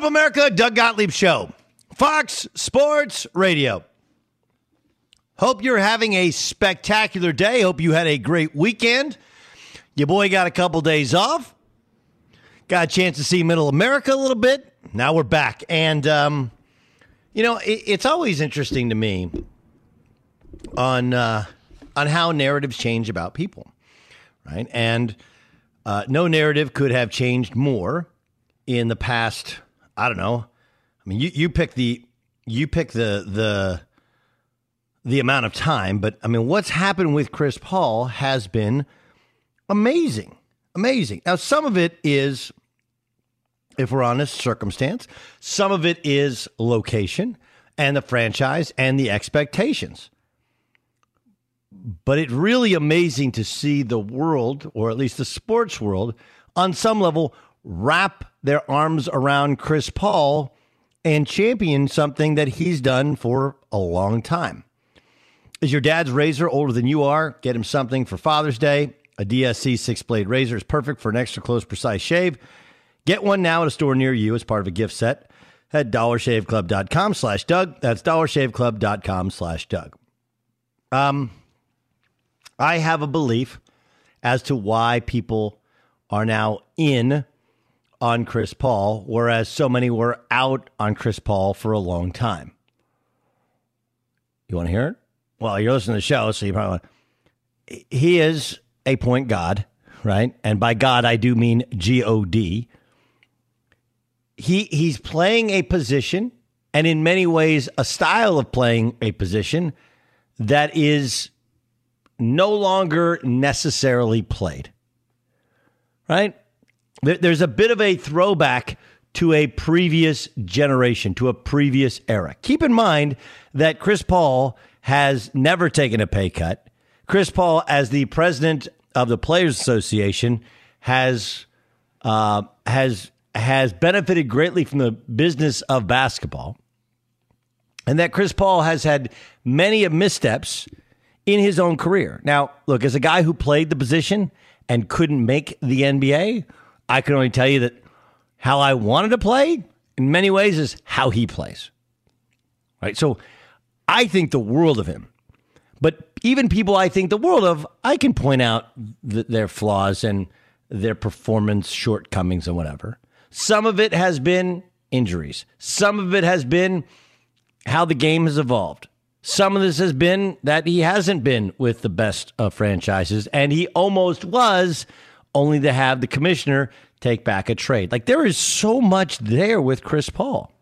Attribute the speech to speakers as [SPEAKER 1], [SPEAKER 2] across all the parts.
[SPEAKER 1] up, America? Doug Gottlieb Show, Fox Sports Radio. Hope you're having a spectacular day. Hope you had a great weekend. Your boy got a couple days off. Got a chance to see Middle America a little bit. Now we're back. And, um, you know, it, it's always interesting to me on, uh, on how narratives change about people, right? And uh, no narrative could have changed more in the past. I don't know. I mean, you, you pick the you pick the the the amount of time, but I mean, what's happened with Chris Paul has been amazing, amazing. Now, some of it is, if we're honest, circumstance. Some of it is location and the franchise and the expectations. But it's really amazing to see the world, or at least the sports world, on some level, wrap their arms around Chris Paul and champion something that he's done for a long time. Is your dad's razor older than you are? Get him something for Father's Day. A DSC six blade razor is perfect for an extra close, precise shave. Get one now at a store near you as part of a gift set. Head dollarshaveclub.com slash Doug. That's dollarshaveclub.com slash Doug. Um, I have a belief as to why people are now in on Chris Paul, whereas so many were out on Chris Paul for a long time. You want to hear it? Well, you're listening to the show, so you probably want. He is a point god, right? And by God, I do mean G O D. he he's playing a position and in many ways a style of playing a position that is no longer necessarily played. Right? There's a bit of a throwback to a previous generation, to a previous era. Keep in mind that Chris Paul has never taken a pay cut. Chris Paul, as the president of the Players Association, has uh, has has benefited greatly from the business of basketball, and that Chris Paul has had many of missteps in his own career. Now, look, as a guy who played the position and couldn't make the NBA, I can only tell you that how I wanted to play in many ways is how he plays. Right? So I think the world of him. But even people I think the world of, I can point out th- their flaws and their performance shortcomings and whatever. Some of it has been injuries. Some of it has been how the game has evolved. Some of this has been that he hasn't been with the best of franchises, and he almost was, only to have the commissioner take back a trade. Like there is so much there with Chris Paul.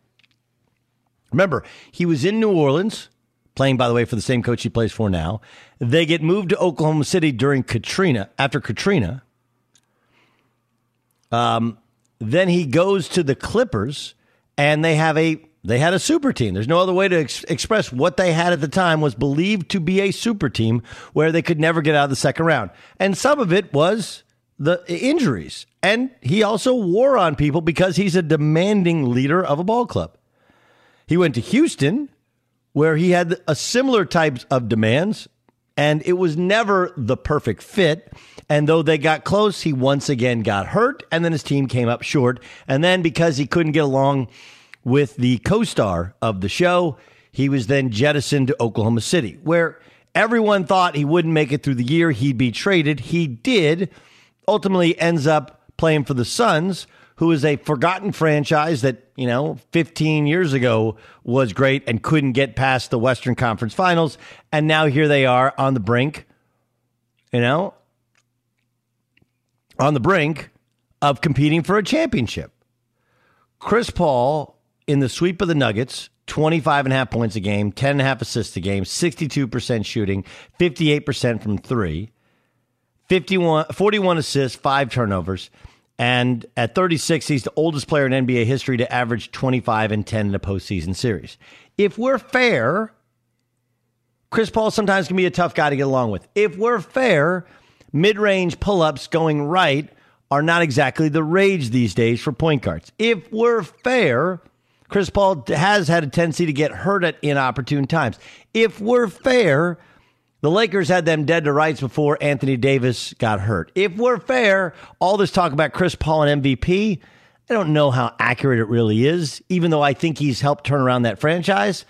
[SPEAKER 1] Remember, he was in New Orleans, playing, by the way, for the same coach he plays for now. They get moved to Oklahoma City during Katrina, after Katrina. Um, then he goes to the Clippers, and they have a they had a super team. There's no other way to ex- express what they had at the time was believed to be a super team where they could never get out of the second round. And some of it was the injuries. And he also wore on people because he's a demanding leader of a ball club. He went to Houston, where he had a similar types of demands, and it was never the perfect fit. And though they got close, he once again got hurt, and then his team came up short. And then because he couldn't get along with the co star of the show, he was then jettisoned to Oklahoma City, where everyone thought he wouldn't make it through the year. He'd be traded. He did ultimately ends up playing for the Suns, who is a forgotten franchise that, you know, 15 years ago was great and couldn't get past the Western Conference Finals. And now here they are on the brink, you know, on the brink of competing for a championship. Chris Paul in the sweep of the Nuggets, 25 and a half points a game, 10 and a half assists a game, 62% shooting, 58% from three. 51, 41 assists, five turnovers. And at 36, he's the oldest player in NBA history to average 25 and 10 in a postseason series. If we're fair, Chris Paul sometimes can be a tough guy to get along with. If we're fair, mid range pull ups going right are not exactly the rage these days for point guards. If we're fair, Chris Paul has had a tendency to get hurt at inopportune times. If we're fair, the Lakers had them dead to rights before Anthony Davis got hurt. If we're fair, all this talk about Chris Paul and MVP, I don't know how accurate it really is, even though I think he's helped turn around that franchise.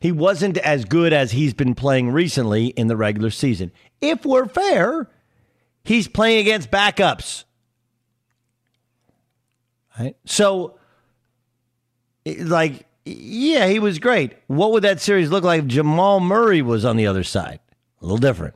[SPEAKER 1] He wasn't as good as he's been playing recently in the regular season. If we're fair, he's playing against backups. Right? So, like, yeah, he was great. What would that series look like if Jamal Murray was on the other side? A little different.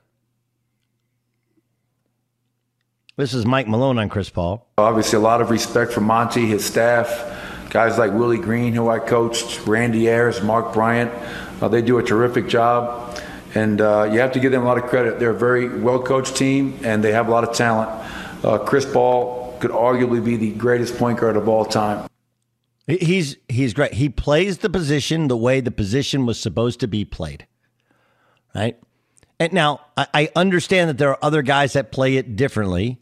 [SPEAKER 1] This is Mike Malone on Chris Paul.
[SPEAKER 2] Obviously, a lot of respect for Monty, his staff, guys like Willie Green, who I coached, Randy Ayers, Mark Bryant. Uh, they do a terrific job, and uh, you have to give them a lot of credit. They're a very well coached team, and they have a lot of talent. Uh, Chris Paul could arguably be the greatest point guard of all time.
[SPEAKER 1] He's he's great. He plays the position the way the position was supposed to be played. Right? And now I understand that there are other guys that play it differently.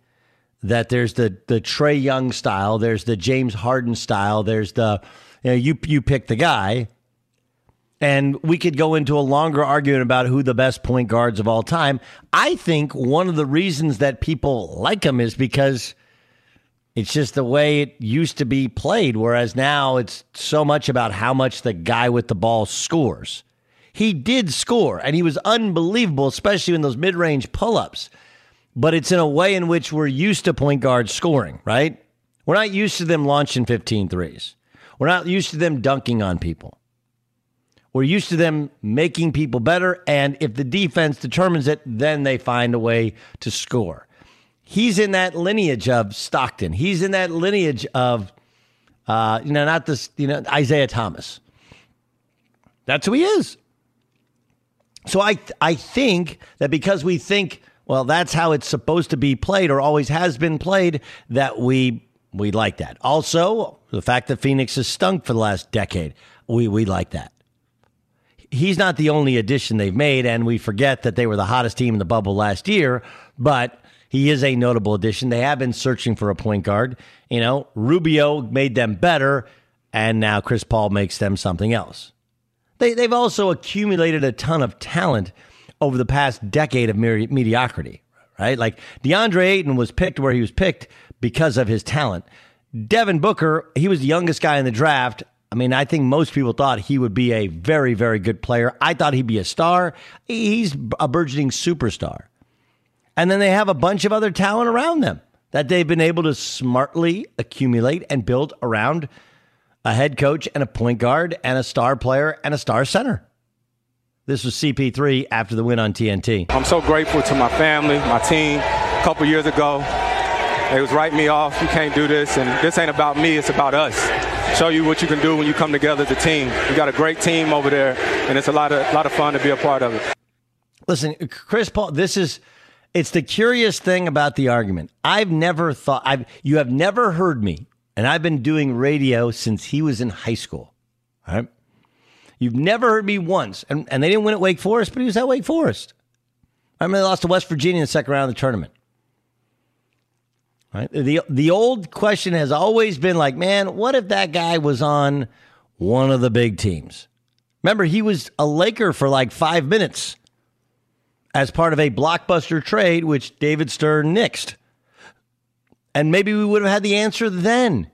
[SPEAKER 1] That there's the the Trae Young style, there's the James Harden style, there's the you know you you pick the guy, and we could go into a longer argument about who the best point guards of all time. I think one of the reasons that people like him is because it's just the way it used to be played, whereas now it's so much about how much the guy with the ball scores. He did score, and he was unbelievable, especially in those mid range pull ups. But it's in a way in which we're used to point guards scoring, right? We're not used to them launching 15 threes. We're not used to them dunking on people. We're used to them making people better, and if the defense determines it, then they find a way to score. He's in that lineage of Stockton. He's in that lineage of Uh, you know, not this, you know, Isaiah Thomas. That's who he is. So I, I think that because we think, well, that's how it's supposed to be played or always has been played, that we we like that. Also, the fact that Phoenix has stunk for the last decade, we we like that. He's not the only addition they've made, and we forget that they were the hottest team in the bubble last year, but he is a notable addition. They have been searching for a point guard. You know, Rubio made them better, and now Chris Paul makes them something else. They, they've also accumulated a ton of talent over the past decade of mediocrity, right? Like DeAndre Ayton was picked where he was picked because of his talent. Devin Booker, he was the youngest guy in the draft. I mean, I think most people thought he would be a very, very good player. I thought he'd be a star. He's a burgeoning superstar. And then they have a bunch of other talent around them that they've been able to smartly accumulate and build around a head coach and a point guard and a star player and a star center. This was CP3 after the win on TNT.
[SPEAKER 3] I'm so grateful to my family, my team. A couple years ago, they was writing me off. You can't do this, and this ain't about me. It's about us. Show you what you can do when you come together as a team. We got a great team over there, and it's a lot of lot of fun to be a part of it.
[SPEAKER 1] Listen, Chris Paul, this is it's the curious thing about the argument. I've never thought I've you have never heard me, and I've been doing radio since he was in high school. Right? You've never heard me once, and, and they didn't win at Wake Forest, but he was at Wake Forest. I remember they lost to West Virginia in the second round of the tournament. Right? The the old question has always been like, man, what if that guy was on one of the big teams? Remember, he was a Laker for like five minutes as part of a blockbuster trade, which David Stern nixed. And maybe we would have had the answer then.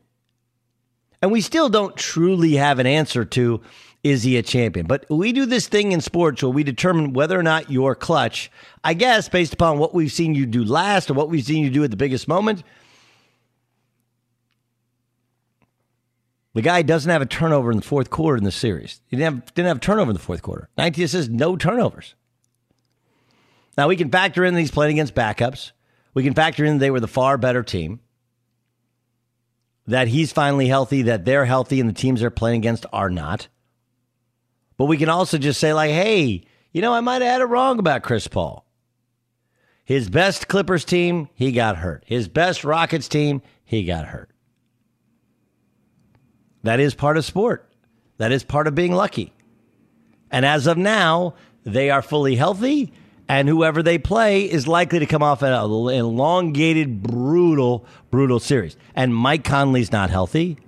[SPEAKER 1] And we still don't truly have an answer to is he a champion? But we do this thing in sports where we determine whether or not you're clutch, I guess, based upon what we've seen you do last or what we've seen you do at the biggest moment. The guy doesn't have a turnover in the fourth quarter in the series. He didn't have, didn't have a turnover in the fourth quarter. 19 says no turnovers. Now, we can factor in these playing against backups. We can factor in they were the far better team. That he's finally healthy, that they're healthy, and the teams they're playing against are not. But we can also just say, like, hey, you know, I might have had it wrong about Chris Paul. His best Clippers team, he got hurt. His best Rockets team, he got hurt. That is part of sport. That is part of being lucky. And as of now, they are fully healthy and whoever they play is likely to come off an elongated, brutal, brutal series. And Mike Conley's not healthy,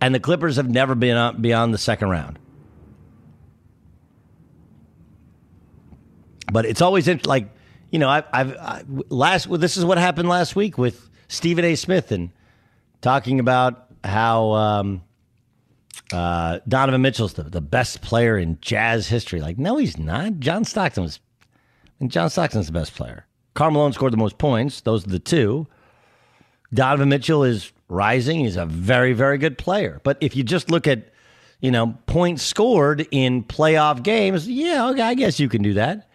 [SPEAKER 1] and the Clippers have never been beyond the second round. But it's always like you know I've, I've I, last well, this is what happened last week with Stephen A. Smith and talking about how um, uh, Donovan Mitchell's the, the best player in Jazz history. Like no, he's not. John Stockton was and John Stockton's the best player. Carmelo scored the most points. Those are the two. Donovan Mitchell is rising. He's a very, very good player. But if you just look at, you know, points scored in playoff games, yeah, okay, I guess you can do that.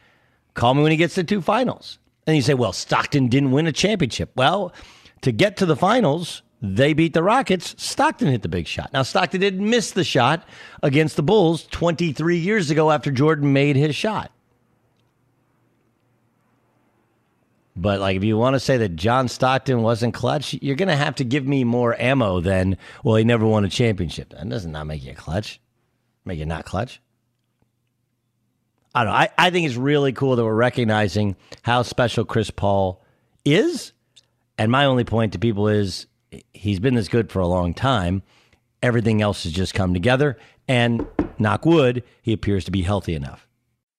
[SPEAKER 1] Call me when he gets to two finals. And you say, well, Stockton didn't win a championship. Well, to get to the finals, they beat the Rockets. Stockton hit the big shot. Now, Stockton didn't miss the shot against the Bulls 23 years ago after Jordan made his shot. But like, if you want to say that John Stockton wasn't clutch, you're going to have to give me more ammo than well, he never won a championship. That does not not make you clutch. Make you not clutch. I don't know. I, I think it's really cool that we're recognizing how special Chris Paul is. And my only point to people is he's been this good for a long time. Everything else has just come together. And knock wood, he appears to be healthy enough.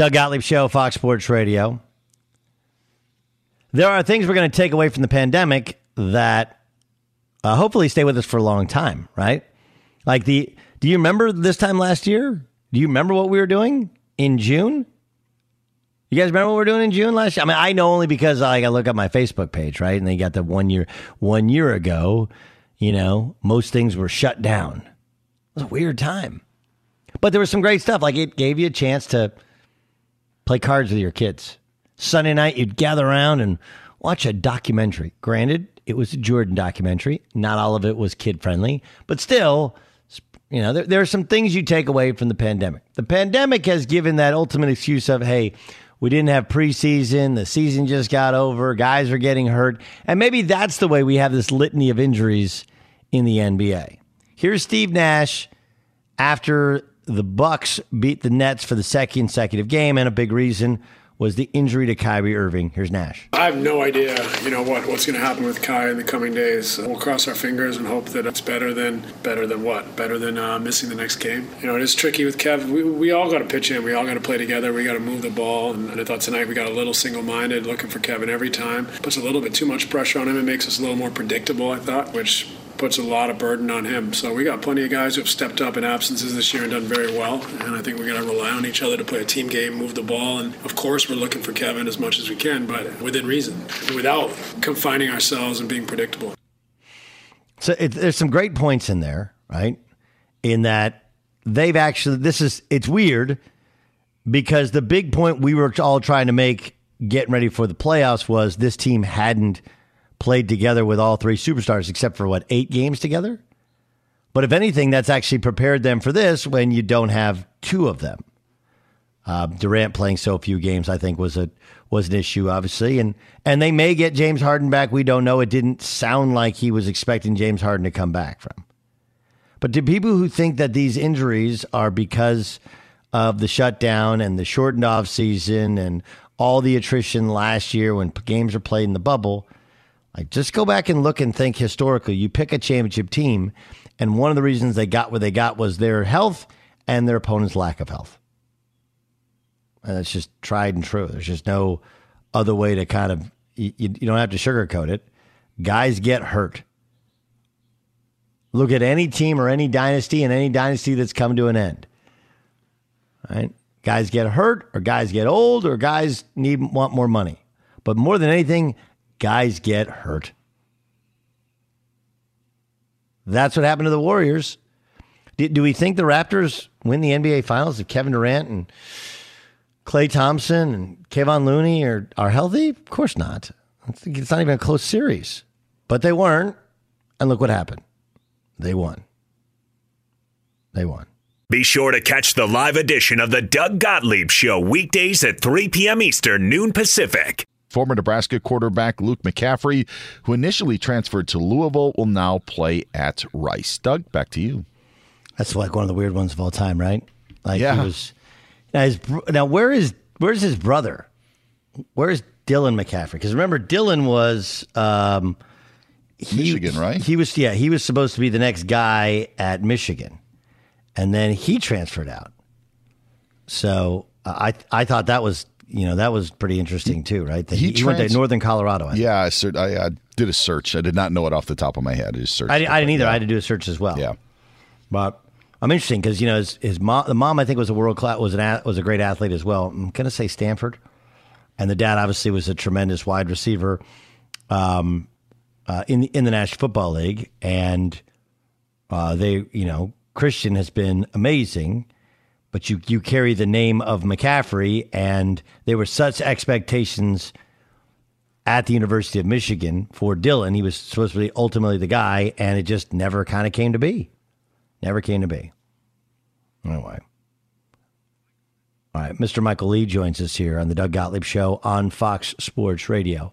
[SPEAKER 1] Doug Gottlieb Show, Fox Sports Radio. There are things we're going to take away from the pandemic that uh, hopefully stay with us for a long time, right? Like the, do you remember this time last year? Do you remember what we were doing in June? You guys remember what we were doing in June last year? I mean, I know only because I look up my Facebook page, right? And they got the one year, one year ago, you know, most things were shut down. It was a weird time, but there was some great stuff. Like it gave you a chance to play cards with your kids. Sunday night, you'd gather around and watch a documentary. Granted, it was a Jordan documentary. Not all of it was kid friendly, but still, you know, there, there, are some things you take away from the pandemic. The pandemic has given that ultimate excuse of, hey, we didn't have preseason, the season just got over, guys are getting hurt. And maybe that's the way we have this litany of injuries in the NBA. Here's Steve Nash after the Bucks beat the Nets for the second consecutive game, and a big reason was the injury to Kyrie Irving. Here's Nash.
[SPEAKER 4] I have no idea, you know, what, what's going to happen with Kai in the coming days. We'll cross our fingers and hope that it's better than better than what? Better than uh, missing the next game. You know, it is tricky with Kev. We, we all got to pitch in. We all got to play together. We got to move the ball. And, and I thought tonight we got a little single-minded, looking for Kevin every time. Puts a little bit too much pressure on him. It makes us a little more predictable. I thought, which puts a lot of burden on him. So we got plenty of guys who have stepped up in absences this year and done very well. And I think we're going to rely on each other to play a team game, move the ball. And of course, we're looking for Kevin as much as we can, but within reason, without confining ourselves and being predictable.
[SPEAKER 1] So it, there's some great points in there, right? In that they've actually, this is, it's weird because the big point we were all trying to make getting ready for the playoffs was this team hadn't played together with all three superstars except for what, eight games together? But if anything, that's actually prepared them for this when you don't have two of them. Uh, Durant playing so few games, I think, was a was an issue, obviously, and and they may get James Harden back. We don't know. It didn't sound like he was expecting James Harden to come back from. But to people who think that these injuries are because of the shutdown and the shortened off season and all the attrition last year when games are played in the bubble, like just go back and look and think historically. You pick a championship team, and one of the reasons they got what they got was their health and their opponent's lack of health. And that's just tried and true. There's just no other way to kind of, you, you don't have to sugarcoat it. Guys get hurt. Look at any team or any dynasty and any dynasty that's come to an end. Right? Guys get hurt or guys get old or guys need want more money. But more than anything, guys get hurt. That's what happened to the Warriors. Do, we think the Raptors win the NBA Finals if Kevin Durant and Klay Thompson and Kevon Looney are, are healthy? Of course not. It's not even a close series. But they weren't. And look what happened. They won. They won.
[SPEAKER 5] Be sure to catch the live edition of the Doug Gottlieb Show weekdays at 3 p.m. Eastern, noon Pacific.
[SPEAKER 6] Former Nebraska quarterback Luke McCaffrey, who initially transferred to Louisville, will now play at Rice. Doug, back to you.
[SPEAKER 1] That's like one of the weird ones of all time, right? Like
[SPEAKER 6] Yeah.
[SPEAKER 1] he was. Now, his, now where is where's his brother? Where's Dylan McCaffrey? Because remember, Dylan was um, he,
[SPEAKER 6] Michigan, right?
[SPEAKER 1] He was yeah. He was supposed to be the next guy at Michigan, and then he transferred out. So uh, I I thought that was you know that was pretty interesting too, right? That he, he went to Northern Colorado. I.
[SPEAKER 6] Yeah, I, ser- I, I did a search. I did not know it off the top of my head. I just searched.
[SPEAKER 1] I,
[SPEAKER 6] it,
[SPEAKER 1] I didn't either.
[SPEAKER 6] yeah.
[SPEAKER 1] I had to do a search as well.
[SPEAKER 6] Yeah.
[SPEAKER 1] But I'm interesting because you know his, his mom, the mom I think was a world class was an a- was a great athlete as well. I'm gonna say Stanford, and the dad obviously was a tremendous wide receiver, um, uh, in the, in the National Football League, and uh, they you know Christian has been amazing. But you, you carry the name of McCaffrey, and there were such expectations at the University of Michigan for Dylan. He was supposed to be ultimately the guy, and it just never kind of came to be. Never came to be. Anyway. All right. Mr. Michael Lee joins us here on the Doug Gottlieb Show on Fox Sports Radio.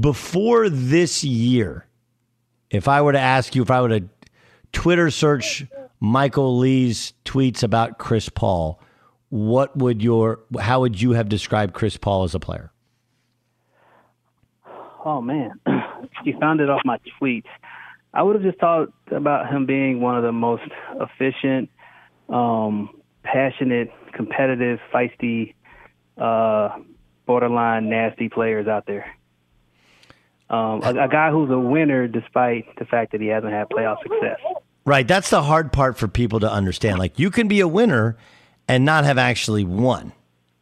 [SPEAKER 1] Before this year, if I were to ask you, if I were to Twitter search Michael Lee's tweets about Chris Paul, what would your, how would you have described Chris Paul as a player?
[SPEAKER 7] Oh man, you found it off my tweets. I would have just talked about him being one of the most efficient, um, passionate, competitive, feisty, uh, borderline nasty players out there. Um, a, a guy who's a winner despite the fact that he hasn't had playoff success.
[SPEAKER 1] Right. That's the hard part for people to understand. Like you can be a winner and not have actually won.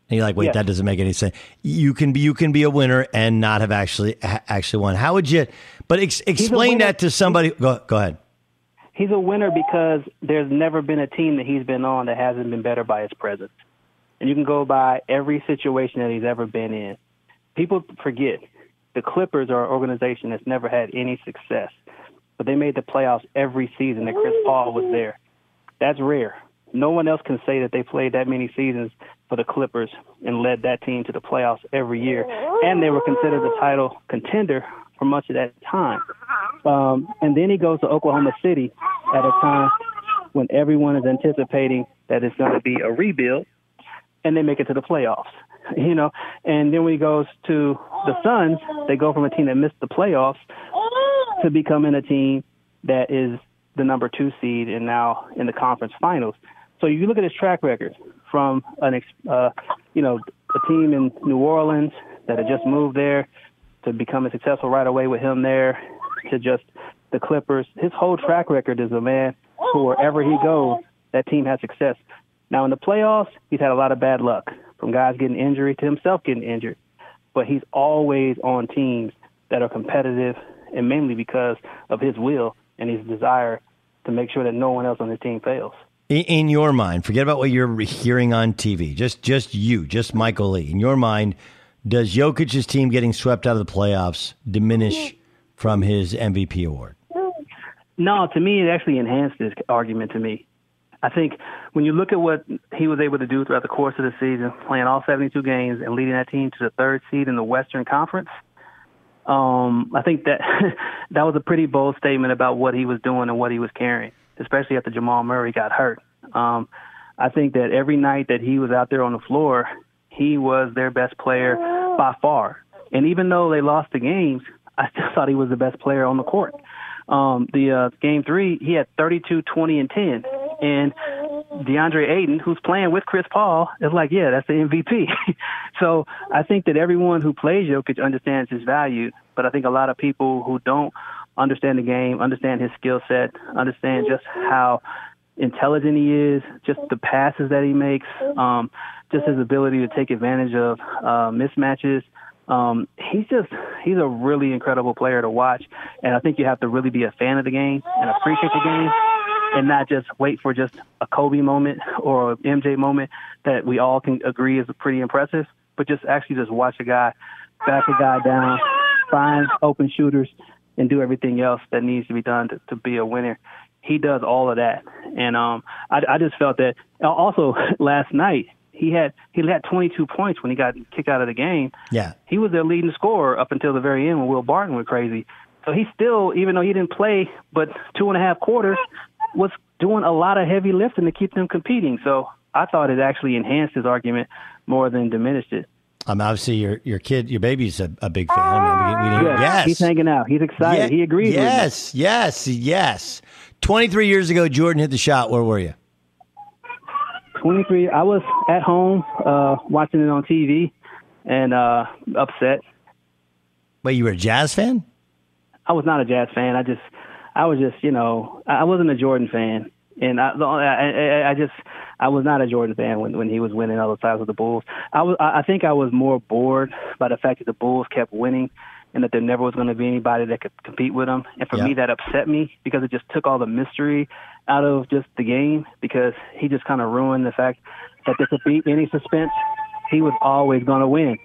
[SPEAKER 1] And you're like, wait,
[SPEAKER 7] Yes.
[SPEAKER 1] that doesn't make any sense. You can be you can be a winner and not have actually ha- actually won. How would you? But ex- explain that to somebody. Go go ahead.
[SPEAKER 7] He's a winner because there's never been a team that he's been on that hasn't been better by his presence. And you can go by every situation that he's ever been in. People forget the Clippers are an organization that's never had any success, but they made the playoffs every season that Chris Paul was there. That's rare. No one else can say that they played that many seasons for the Clippers and led that team to the playoffs every year. And they were considered a title contender for much of that time. Um, and then he goes to Oklahoma City at a time when everyone is anticipating that it's going to be a rebuild, and they make it to the playoffs. You know, and then when he goes to the Suns, they go from a team that missed the playoffs to becoming a team that is the number two seed and now in the conference finals. So you look at his track record from an, uh, you know, a team in New Orleans that had just moved there to becoming successful right away with him there to just the Clippers. His whole track record is a man who wherever he goes, that team has success. Now in the playoffs, he's had a lot of bad luck from guys getting injured to himself getting injured, but he's always on teams that are competitive and mainly because of his will and his desire to make sure that no one else on his team fails.
[SPEAKER 1] In, in your mind, forget about what you're hearing on TV. Just just you, just Michael Lee. In your mind, does Jokic's team getting swept out of the playoffs diminish from his MVP award?
[SPEAKER 7] No, to me, it actually enhanced this argument to me. I think when you look at what he was able to do throughout the course of the season, playing all 72 games and leading that team to the third seed in the Western Conference, um, I think that that was a pretty bold statement about what he was doing and what he was carrying, especially after Jamal Murray got hurt. Um, I think that every night that he was out there on the floor, he was their best player by far. And even though they lost the games, I still thought he was the best player on the court. Um, the uh, game three, he had 32, 20, and 10. And DeAndre Ayton, who's playing with Chris Paul, is like, yeah, that's the MVP. so I think that everyone who plays Jokic understands his value, but I think a lot of people who don't understand the game, understand his skill set, understand just how intelligent he is, just the passes that he makes, um, just his ability to take advantage of uh, mismatches. Um, he's just he's a really incredible player to watch, and I think you have to really be a fan of the game and appreciate the game, and not just wait for just a Kobe moment or a MJ moment that we all can agree is pretty impressive, but just actually just watch a guy back a guy down, find open shooters, and do everything else that needs to be done to, to be a winner he does all of that. And um, I, I just felt that. Also, last night he had he had 22 points when he got kicked out of the game.
[SPEAKER 1] Yeah,
[SPEAKER 7] he was their leading scorer up until the very end when Will Barton went crazy. So he still, even though he didn't play but two and a half quarters, was doing a lot of heavy lifting to keep them competing. So I thought it actually enhanced his argument more than diminished it.
[SPEAKER 1] Um, obviously, your your kid, your baby's a, a big fan. I mean,
[SPEAKER 7] yes,
[SPEAKER 1] yes,
[SPEAKER 7] he's hanging out. He's excited.
[SPEAKER 1] Yeah,
[SPEAKER 7] he agrees.
[SPEAKER 1] Yes, yes, yes. Twenty three years ago, Jordan hit the shot. Where were you?
[SPEAKER 7] Twenty three. I was at home uh, watching it on TV, and uh, upset.
[SPEAKER 1] Wait, you were a Jazz fan?
[SPEAKER 7] I was not a Jazz fan. I just, I was just, you know, I wasn't a Jordan fan, and I, I, I just, I was not a Jordan fan when when he was winning all the times with the Bulls. I was, I think I was more bored by the fact that the Bulls kept winning and that there never was going to be anybody that could compete with them. And for
[SPEAKER 1] Yeah.
[SPEAKER 7] me, that upset me because it just took all the mystery out of just the game because he just kind of ruined the fact that there could be any suspense. He was always going to win.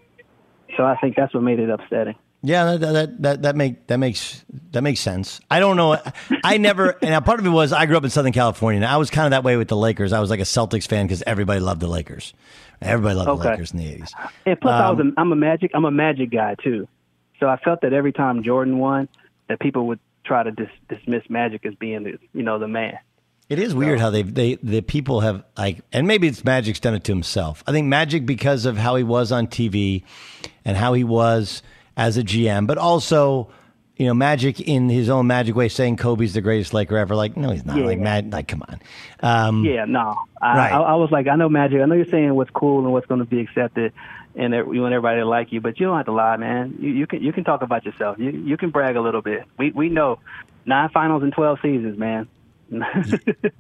[SPEAKER 7] So I think that's what made it upsetting.
[SPEAKER 1] Yeah, that that that, that make that makes that makes sense. I don't know. I never, and part of it was I grew up in Southern California, and I was kind of that way with the Lakers. I was like a Celtics fan because everybody loved the Lakers. Everybody loved the Lakers in the eighties.
[SPEAKER 7] And plus, I was
[SPEAKER 1] Um,
[SPEAKER 7] a, I'm a Magic. I'm a Magic guy too. So I felt that every time Jordan won, that people would try to dis- dismiss Magic as being the you know the man.
[SPEAKER 1] It is weird how they they the people have like, and maybe it's Magic's done it to himself. I think Magic because of how he was on TV and how he was as a GM, but also. You know, Magic in his own Magic way, saying Kobe's the greatest Laker ever. Like, no, he's not.
[SPEAKER 7] Yeah.
[SPEAKER 1] Like, Mad, like, come on. Um,
[SPEAKER 7] yeah, no. I,
[SPEAKER 1] Right.
[SPEAKER 7] I, I was like, I know Magic. I know you're saying what's cool and what's going to be accepted, and you want everybody to like you, but you don't have to lie, man. You, you can you can talk about yourself. You you can brag a little bit. We we know nine finals in twelve seasons, man.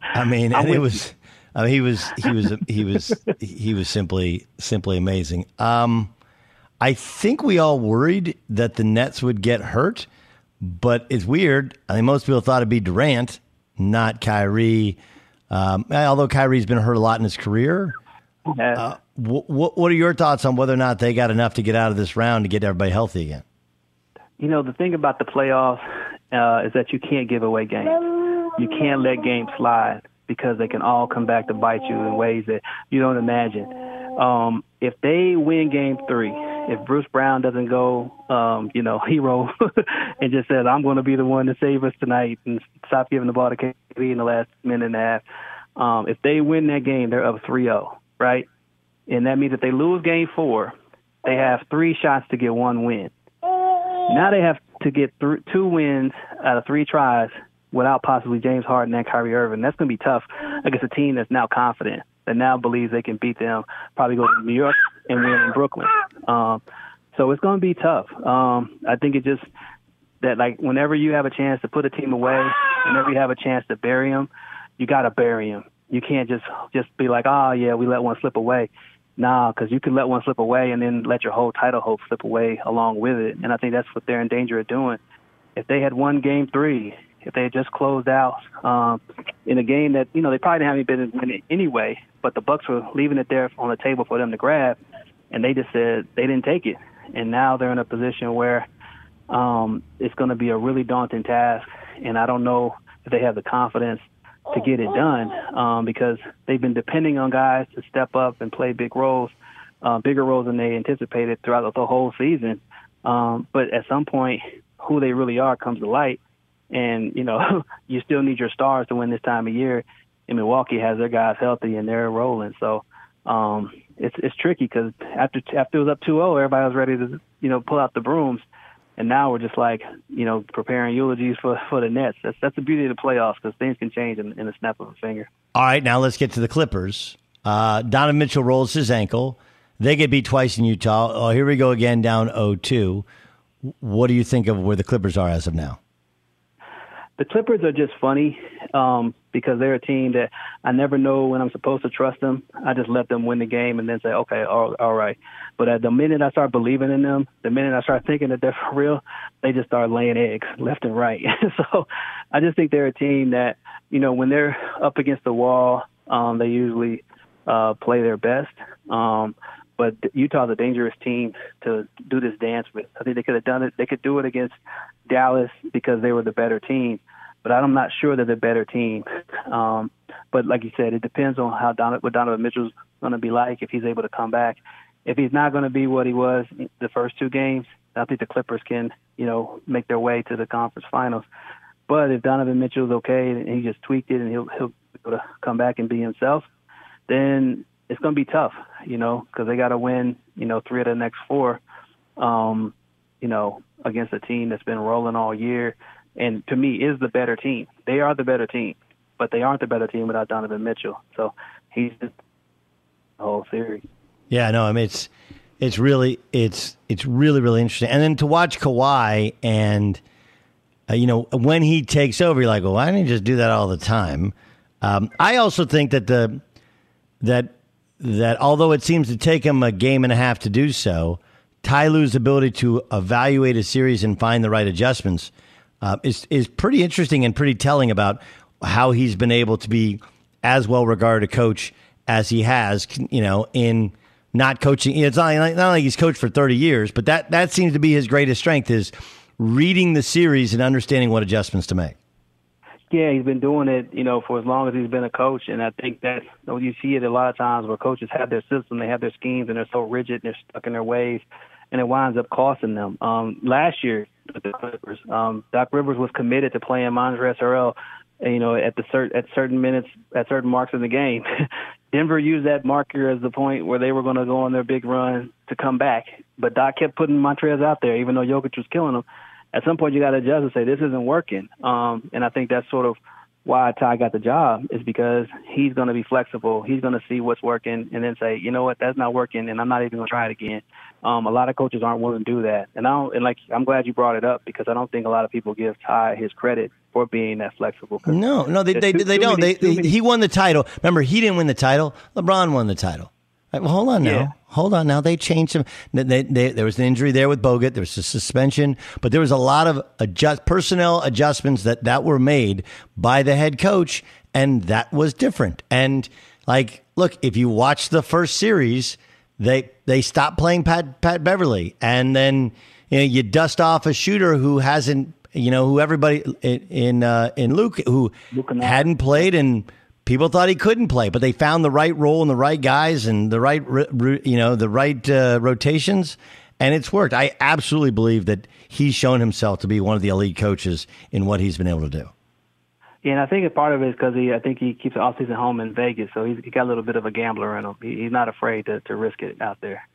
[SPEAKER 1] I mean, and it was, I mean, he was, he was, he was, he was simply, simply amazing. Um, I think we all worried that the Nets would get hurt, but it's weird. I think most people thought it'd be Durant, not Kyrie. Um, although Kyrie's been hurt a lot in his career. Uh, what, what are your thoughts on whether or not they got enough to get out of this round to get everybody healthy again?
[SPEAKER 7] You know, the thing about the playoffs uh, is that you can't give away games. You can't let games slide because they can all come back to bite you in ways that you don't imagine. Um, if they win game three, if Bruce Brown doesn't go, um, you know, hero and just says, I'm going to be the one to save us tonight and stop giving the ball to KD in the last minute and a half, um, if they win that game, they're up 3 0, right? And that means if they lose game four, they have three shots to get one win. Now they have to get th- two wins out of three tries without possibly James Harden and Kyrie Irving. That's going to be tough against a team that's now confident, that now believes they can beat them, probably go to New York and win in Brooklyn. Um, so it's going to be tough. Um, I think it just that like whenever you have a chance to put a team away, whenever you have a chance to bury them, you got to bury them. You can't just just be like, oh yeah, we let one slip away. Nah, because you can let one slip away and then let your whole title hope slip away along with it. And I think that's what they're in danger of doing. If they had won Game Three, if they had just closed out um, in a game that you know they probably haven't been in it anyway, but the Bucks were leaving it there on the table for them to grab, and they just said they didn't take it, and now they're in a position where um, it's going to be a really daunting task, and I don't know if they have the confidence to get it done um, because they've been depending on guys to step up and play big roles, uh, bigger roles than they anticipated throughout the whole season. Um, but at some point, who they really are comes to light, and you know you still need your stars to win this time of year. And Milwaukee has their guys healthy and they're rolling, so um, it's it's tricky because after after it was up 2-0, everybody was ready to you know pull out the brooms, and now we're just like you know preparing eulogies for for the Nets. That's that's the beauty of the playoffs because things can change in, in the snap of a finger.
[SPEAKER 1] All right, now let's get to the Clippers. Uh, Donovan Mitchell rolls his ankle. They get beat twice in Utah. Oh, here we go again, down 0-2. What do you think of where the Clippers are as of now?
[SPEAKER 7] The Clippers are just funny um, because they're a team that I never know when I'm supposed to trust them. I just let them win the game and then say, okay, all, all right. But at the minute I start believing in them, the minute I start thinking that they're for real, they just start laying eggs left and right. so I just think they're a team that, you know, when they're up against the wall, um, they usually uh, play their best. Um, but Utah's a dangerous team to do this dance with. I think they could have done it. They could do it against Dallas because they were the better team, but I'm not sure they're the better team. Um, but like you said, it depends on how Donovan, what Donovan Mitchell's going to be like if he's able to come back. If he's not going to be what he was the first two games, I think the Clippers can, you know, make their way to the conference finals. But if Donovan Mitchell's okay and he just tweaked it and he'll he'll be able to come back and be himself, then it's going to be tough, you know, because they got to win, you know, three of the next four, um, you know, against a team that's been rolling all year, and to me is the better team. They are the better team, but they aren't the better team without Donovan Mitchell. So he's the whole series.
[SPEAKER 1] Yeah, no, I mean it's it's really it's it's really really interesting, and then to watch Kawhi and. Uh, you know, when he takes over, you're like, well, why don't he just do that all the time? Um, I also think that the that that although it seems to take him a game and a half to do so, Ty Lue's ability to evaluate a series and find the right adjustments uh, is is pretty interesting and pretty telling about how he's been able to be as well regarded a coach as he has. You know, in not coaching, it's not like, not like he's coached for thirty years, but that that seems to be his greatest strength is reading the series and understanding what adjustments to make.
[SPEAKER 7] Yeah, he's been doing it, you know, for as long as he's been a coach, and I think that you, know, you see it a lot of times where coaches have their system, they have their schemes, and they're so rigid, and they're stuck in their ways, and it winds up costing them. Um, last year the Clippers, um, Doc Rivers was committed to playing Montrezl Harrell, you know, at the cert- at certain minutes, at certain marks in the game. Denver used that marker as the point where they were going to go on their big run to come back, but Doc kept putting Montrez out there, even though Jokic was killing him at some point you got to adjust and say this isn't working. Um, and I think that's sort of why Ty got the job is because he's going to be flexible. He's going to see what's working and then say, you know what, that's not working, and I'm not even going to try it again. Um, a lot of coaches aren't willing to do that, and I don't. And like, I'm glad you brought it up because I don't think a lot of people give Ty his credit for being that flexible.
[SPEAKER 1] No, no, they they,
[SPEAKER 7] too-
[SPEAKER 1] they
[SPEAKER 7] too
[SPEAKER 1] don't.
[SPEAKER 7] many-
[SPEAKER 1] They, they,
[SPEAKER 7] many-
[SPEAKER 1] he won the title. Remember, he didn't win the title. LeBron won the title. Right, well, hold on now.
[SPEAKER 7] Yeah.
[SPEAKER 1] Hold on now. They changed him. They, they, there was an injury there with Bogut. There was a suspension, but there was a lot of adjust personnel adjustments that that were made by the head coach, and that was different. And like, look, if you watch the first series, they they stopped playing Pat Pat Beverley, and then you know you dust off a shooter who hasn't you know who everybody in in, uh, in Luke who hadn't played and people thought he couldn't play, but they found the right role and the right guys and the right you know the right uh, rotations. And it's worked. I absolutely believe that he's shown himself to be one of the elite coaches in what he's been able to do.
[SPEAKER 7] Yeah, and I think a part of it is because he, I think he keeps the off-season home in Vegas, so he's he got a little bit of a gambler in him. He, he's not afraid to, to risk it out there.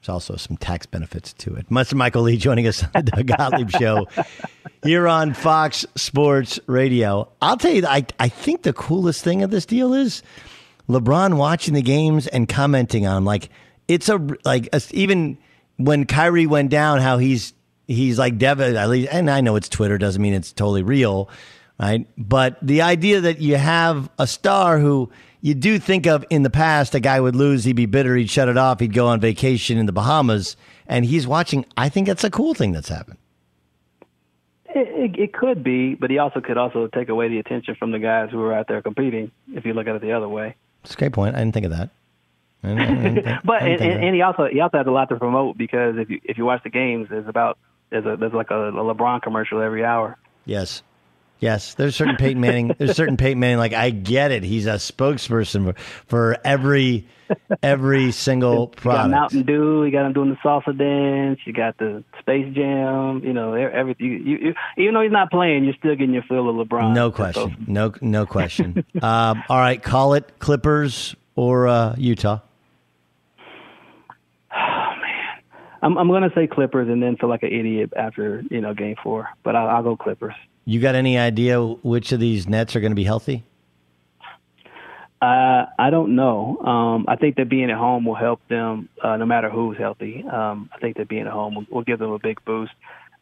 [SPEAKER 1] There's also some tax benefits to it. Mr. Michael Lee joining us on the Doug Gottlieb Show here on Fox Sports Radio. I'll tell you, I, I think the coolest thing of this deal is LeBron watching the games and commenting on them. Like, it's a, like, a, even when Kyrie went down, how he's, he's like devastated, at least, and I know it's Twitter, doesn't mean it's totally real, right? But the idea that you have a star who you do think of in the past, a guy would lose, he'd be bitter, he'd shut it off, he'd go on vacation in the Bahamas, and he's watching. I think that's a cool thing that's happened.
[SPEAKER 7] It, it, it could be, but he also could also take away the attention from the guys who are out there competing. If you look at it the other way,
[SPEAKER 1] It's a great point. I didn't think of that. I didn't- I didn't think-
[SPEAKER 7] but and, and, and he also he also has a lot to promote because if you if you watch the games, there's about there's a there's like a, a LeBron commercial every hour.
[SPEAKER 1] Yes. Yes, there's certain Peyton Manning. There's certain Peyton Manning. Like I get it. He's a spokesperson for, for every every single
[SPEAKER 7] You got
[SPEAKER 1] product.
[SPEAKER 7] Mountain Dew. You got him doing the salsa dance. You got the Space Jam. You know, everything. You, you, you, even though he's not playing, you're still getting your fill of LeBron.
[SPEAKER 1] No question. No no question. um, all right, call it Clippers or uh, Utah.
[SPEAKER 7] I'm, I'm going to say Clippers and then feel like an idiot after you know Game Four, but I'll, I'll go Clippers.
[SPEAKER 1] You got any idea which of these Nets are going to be healthy?
[SPEAKER 7] Uh, I don't know. Um, I think that being at home will help them, uh, no matter who's healthy. Um, I think that being at home will, will give them a big boost.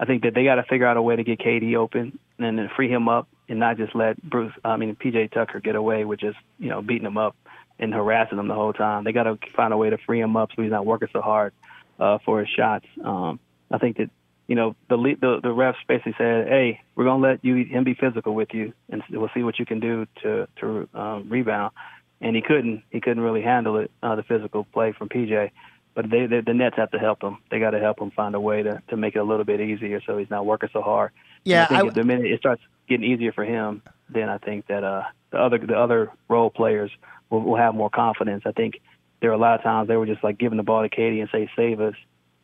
[SPEAKER 7] I think that they got to figure out a way to get KD open and then free him up, and not just let Bruce, I mean PJ Tucker, get away with just you know beating him up and harassing him the whole time. They got to find a way to free him up so he's not working so hard uh, for his shots. Um, I think that you know the lead, the the refs basically said, "Hey, we're gonna let you him be physical with you, and we'll see what you can do to to um, rebound." And he couldn't. He couldn't really handle it, uh, the physical play from PJ. But they, they the Nets have to help him. They got to help him find a way to to make it a little bit easier, so he's not working so hard. And
[SPEAKER 1] Yeah,
[SPEAKER 7] I think
[SPEAKER 1] I-
[SPEAKER 7] the minute it starts getting easier for him, then I think that uh the other the other role players will, will have more confidence. I think there are a lot of times they were just like giving the ball to KD and say save us,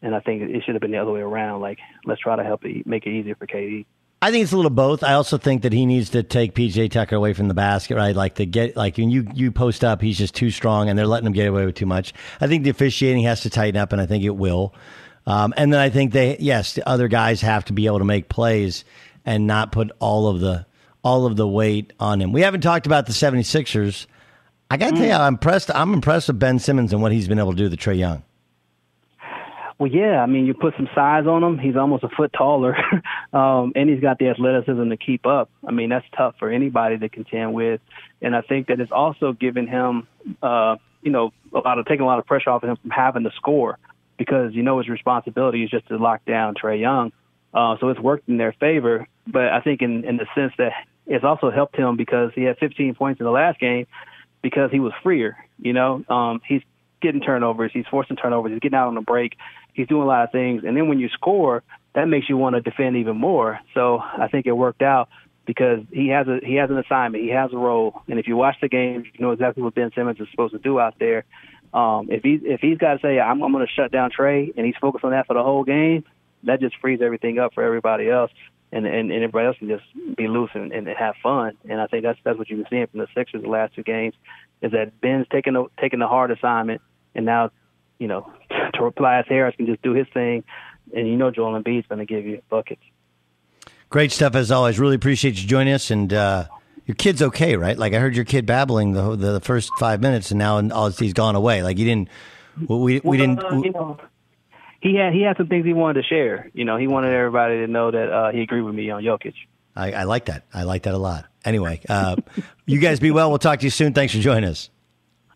[SPEAKER 7] and I think it should have been the other way around. Like let's try to help it, make it easier for KD.
[SPEAKER 1] I think it's a little both. I also think that he needs to take PJ Tucker away from the basket, right? Like to get like when you you post up, he's just too strong, and they're letting him get away with too much. I think the officiating has to tighten up, and I think it will. Um, and then I think they yes, the other guys have to be able to make plays and not put all of the all of the weight on him. We haven't talked about the 76ers. I got to tell you, I'm impressed. I'm impressed with Ben Simmons and what he's been able to do to Trae Young.
[SPEAKER 7] Well, yeah, I mean, you put some size on him. He's almost a foot taller, um, and he's got the athleticism to keep up. I mean, that's tough for anybody to contend with. And I think that it's also given him, uh, you know, a lot of taking a lot of pressure off of him from having to score because you know his responsibility is just to lock down Trae Young. Uh, so it's worked in their favor. But I think in in the sense that it's also helped him because he had 15 points in the last game because he was freer. You know, um, he's getting turnovers, he's forcing turnovers, he's getting out on the break, he's doing a lot of things. And then when you score, that makes you want to defend even more. So I think it worked out because he has a he has an assignment, he has a role, and if you watch the game, you know exactly what Ben Simmons is supposed to do out there. Um, if he if he's got to say I'm, I'm going to shut down Trae, and he's focused on that for the whole game, that just frees everything up for everybody else, and and, and everybody else can just be loose and, and have fun. And I think that's that's what you've been seeing from the Sixers the last two games, is that Ben's taking the taking the hard assignment, and now, you know, Tobias Harris can just do his thing, and you know Joel Embiid's going to give you buckets.
[SPEAKER 1] Great stuff as always. Really appreciate you joining us. And uh, your kid's okay, right? Like I heard your kid babbling the the first five minutes, and now all, he's gone away. Like you didn't. We we didn't.
[SPEAKER 7] Uh, you know, he had he had some things he wanted to share. You know, he wanted everybody to know that uh, he agreed with me on Jokic.
[SPEAKER 1] I, I like that. I like that a lot. Anyway, uh, you guys be well. We'll talk to you soon. Thanks for joining us.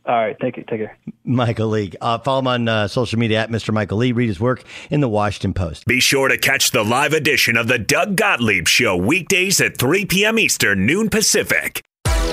[SPEAKER 7] All right, take it, take care.
[SPEAKER 1] Michael Lee. Uh, follow him on uh, social media at Mr. Michael Lee. Read his work in the Washington Post.
[SPEAKER 5] Be sure to catch the live edition of the Doug Gottlieb Show weekdays at 3 p.m. Eastern, noon Pacific.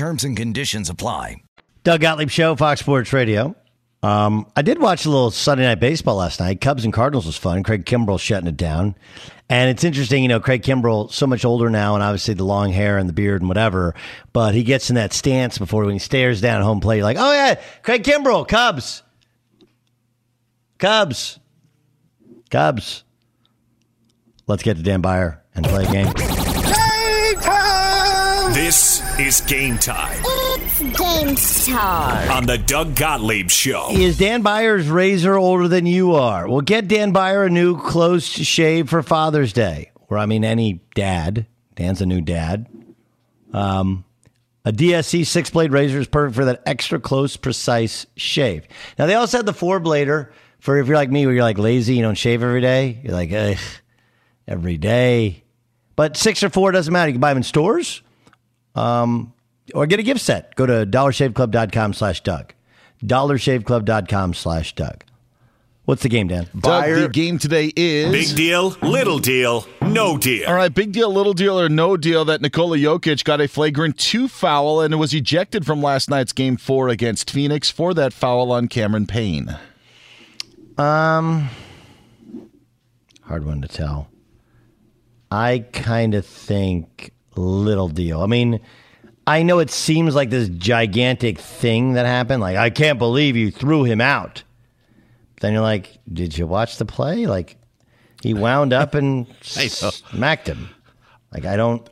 [SPEAKER 8] Terms and conditions apply.
[SPEAKER 1] Doug Gottlieb Show, Fox Sports Radio. Um, I did watch a little Sunday Night Baseball last night. Cubs and Cardinals was fun. Craig Kimbrel shutting it down. And it's interesting, you know, Craig Kimbrel, so much older now, and obviously the long hair and the beard and whatever, but he gets in that stance before when he stares down at home plate, like, oh, yeah, Craig Kimbrel, Cubs. Cubs. Cubs. Let's get to Dan Byer and play a game.
[SPEAKER 5] This is game time
[SPEAKER 9] It's game time.
[SPEAKER 5] on the Doug Gottlieb Show.
[SPEAKER 1] Is Dan Byer's razor older than you are? Well, get Dan Byer a new close shave for Father's Day. Or, I mean, any dad. Dan's a new dad. Um, a DSC six blade razor is perfect for that extra close, precise shave. Now, they also have the four blader for if you're like me, where you're like lazy, you don't shave every day. You're like, ugh, every day. But six or four doesn't matter. You can buy them in stores um, or get a gift set. Go to dollarshaveclub.com slash Doug. dollarshaveclub.com slash Doug. What's the game, Dan?
[SPEAKER 6] Doug, the game today is
[SPEAKER 5] Big deal, little deal, no deal.
[SPEAKER 6] All right, big deal, little deal, or no deal that Nikola Jokic got a flagrant two foul and was ejected from last night's game four against Phoenix for that foul on Cameron Payne.
[SPEAKER 1] Um, hard one to tell. I kind of think little deal. I mean, I know it seems like this gigantic thing that happened. Like, I can't believe you threw him out. Then you're like, did you watch the play? Like, he wound up and smacked him. Like, I don't.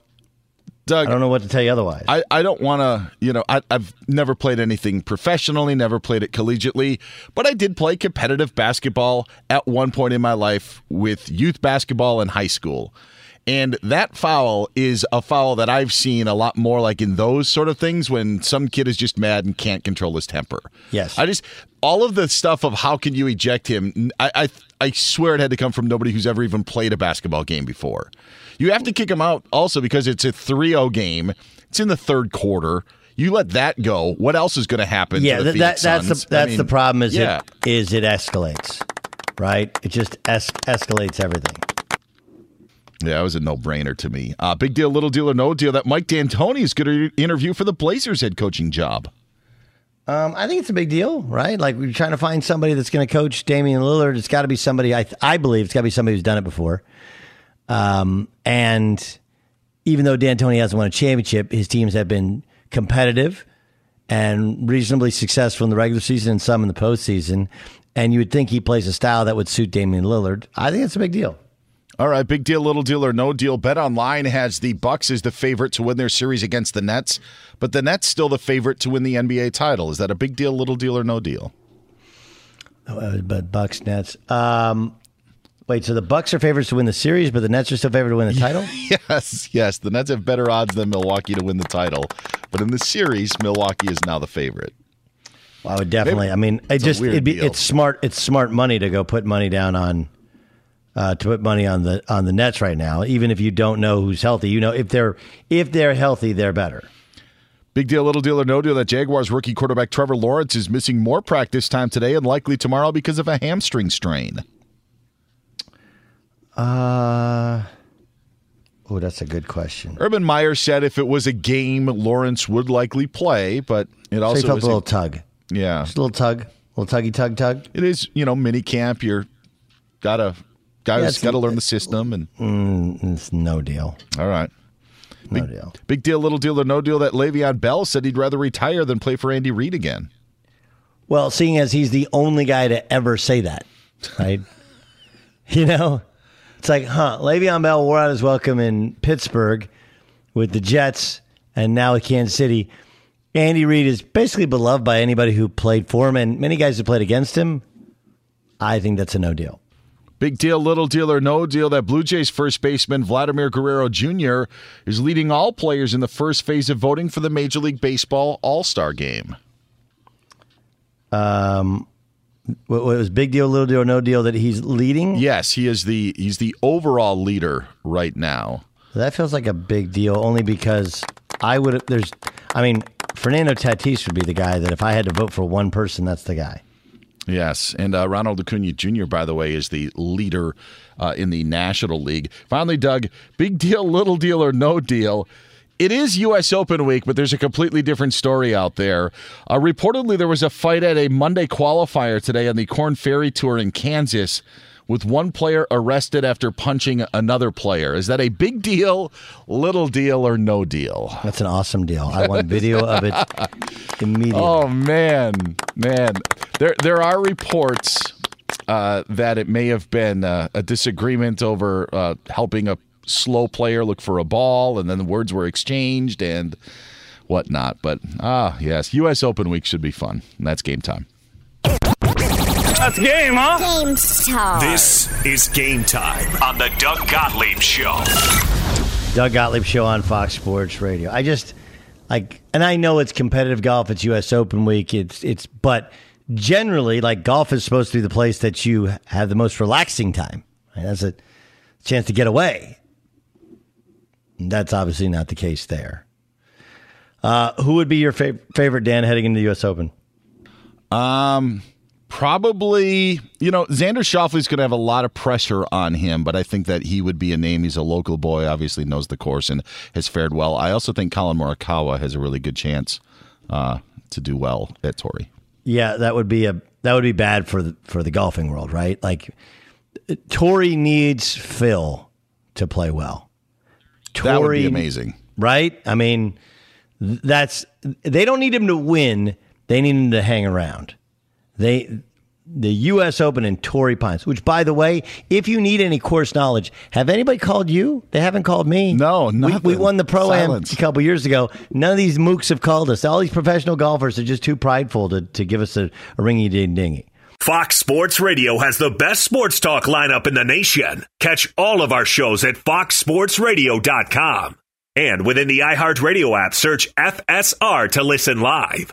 [SPEAKER 6] Doug,
[SPEAKER 1] I don't know what to tell you otherwise.
[SPEAKER 6] I, I don't want to, you know, I, I've never played anything professionally, never played it collegiately, but I did play competitive basketball at one point in my life with youth basketball in high school. And that foul is a foul that I've seen a lot more like in those sort of things when some kid is just mad and can't control his temper.
[SPEAKER 1] Yes.
[SPEAKER 6] I just all of the stuff of how can you eject him, I, I I swear it had to come from nobody who's ever even played a basketball game before. You have to kick him out also because it's a 3-0 game. It's in the third quarter. You let that go. What else is going to happen?
[SPEAKER 1] Yeah,
[SPEAKER 6] to the
[SPEAKER 1] that, that, that's
[SPEAKER 6] Suns?
[SPEAKER 1] the
[SPEAKER 6] I
[SPEAKER 1] that's
[SPEAKER 6] mean,
[SPEAKER 1] the problem. Is
[SPEAKER 6] yeah.
[SPEAKER 1] it is it escalates, right? It just es- escalates everything.
[SPEAKER 6] Yeah, it was a no-brainer to me. Uh, big deal, little deal, or no deal that Mike D'Antoni is going to interview for the Blazers head coaching job.
[SPEAKER 1] Um, I think it's a big deal, right? Like we're trying to find somebody that's going to coach Damian Lillard. It's got to be somebody. I I believe it's got to be somebody who's done it before. Um, and even though D'Antoni hasn't won a championship, his teams have been competitive and reasonably successful in the regular season and some in the postseason. And you would think he plays a style that would suit Damian Lillard. I think it's a big deal.
[SPEAKER 6] All right, big deal, little deal, or no deal. Bet Online has the Bucks as the favorite to win their series against the Nets, but the Nets still the favorite to win the NBA title. Is that a big deal, little deal, or no deal?
[SPEAKER 1] Uh, but Bucks Nets. Um, wait, so the Bucks are favorites to win the series, but the Nets are still favored to win the title.
[SPEAKER 6] yes, yes. The Nets have better odds than Milwaukee to win the title, but in the series, Milwaukee is now the favorite.
[SPEAKER 1] Well, I would definitely.
[SPEAKER 6] Maybe-
[SPEAKER 1] I mean, it just it'd be
[SPEAKER 6] deal.
[SPEAKER 1] it's smart. It's smart money to go put money down on. Uh, to put money on the on the Nets right now, even if you don't know who's healthy, you know if they're if they're healthy, they're better.
[SPEAKER 6] Big deal, little deal, or no deal that Jaguars rookie quarterback Trevor Lawrence is missing more practice time today and likely tomorrow because of a hamstring strain.
[SPEAKER 1] Uh, oh, that's a good question.
[SPEAKER 6] Urban Meyer said if it was a game, Lawrence would likely play, but it
[SPEAKER 1] So
[SPEAKER 6] also
[SPEAKER 1] felt a little tug,
[SPEAKER 6] Yeah,
[SPEAKER 1] just a little tug, a little tuggy tug tug.
[SPEAKER 6] it is. You know, mini camp. You're gotta guys got to learn the system and.
[SPEAKER 1] Mm, it's no deal.
[SPEAKER 6] All right.
[SPEAKER 1] No
[SPEAKER 6] big,
[SPEAKER 1] deal.
[SPEAKER 6] Big deal, little deal, or no deal that Le'Veon Bell said he'd rather retire than play for Andy Reid again.
[SPEAKER 1] Well, seeing as he's the only guy to ever say that, right? you know, it's like, huh? Le'Veon Bell wore out his welcome in Pittsburgh with the Jets, and now with Kansas City. Andy Reid is basically beloved by anybody who played for him, and many guys who played against him. I think that's a no deal.
[SPEAKER 6] Big deal, little deal, or no deal that Blue Jays first baseman Vladimir Guerrero Jr. is leading all players in the first phase of voting for the Major League Baseball All Star game.
[SPEAKER 1] Um, what, was big deal, little deal, or no deal that he's leading?
[SPEAKER 6] Yes, he is the he's the overall leader right now.
[SPEAKER 1] That feels like a big deal, only because I would. There's, I mean, Fernando Tatis would be the guy that if I had to vote for one person, that's the guy.
[SPEAKER 6] Yes, and uh, Ronald Acuna Jr. by the way is the leader uh, in the National League. Finally, Doug, big deal, little deal, or no deal. It is U.S. Open week, but there's a completely different story out there. Uh, reportedly, there was a fight at a Monday qualifier today on the Korn Ferry Tour in Kansas, with one player arrested after punching another player. Is that a big deal, little deal, or no deal?
[SPEAKER 1] That's an awesome deal. I want video of it immediately.
[SPEAKER 6] Oh man, man, there there are reports uh, that it may have been uh, a disagreement over uh, helping a slow player look for a ball, and then the words were exchanged and whatnot. But ah, yes, U.S. Open week should be fun. And that's game time.
[SPEAKER 9] That's game, huh? Game time.
[SPEAKER 5] This is game time on the Doug Gottlieb Show.
[SPEAKER 1] Doug Gottlieb show on Fox Sports Radio. I just like, and I know it's competitive golf. It's U.S. Open week. It's it's, but generally, like golf is supposed to be the place that you have the most relaxing time. Right? That's a chance to get away. And that's obviously not the case there. Uh, who would be your fav- favorite Dan heading into the U.S. Open?
[SPEAKER 6] Um, probably, you know, Xander Schauffele's going to have a lot of pressure on him, but I think that he would be a name. He's a local boy, obviously knows the course and has fared well. I also think Collin Morikawa has a really good chance uh, to do well at Torrey.
[SPEAKER 1] Yeah, that would be a that would be bad for the for the golfing world, right? Like Torrey needs Phil to play well.
[SPEAKER 6] That would be amazing.
[SPEAKER 1] right? I mean, that's they don't need him to win; they need him to hang around. They the U.S. Open in Torrey Pines, which, by the way, if you need any course knowledge, have anybody called you? They haven't called me.
[SPEAKER 6] No,
[SPEAKER 1] we,
[SPEAKER 6] nothing.
[SPEAKER 1] we won the pro am a couple years ago. None of these mooks have called us. All these professional golfers are just too prideful to, to give us a, a ringy ding dingy.
[SPEAKER 5] Fox Sports Radio has the best sports talk lineup in the nation. Catch all of our shows at foxsportsradio.com. And within the iHeartRadio app, search FSR to listen live.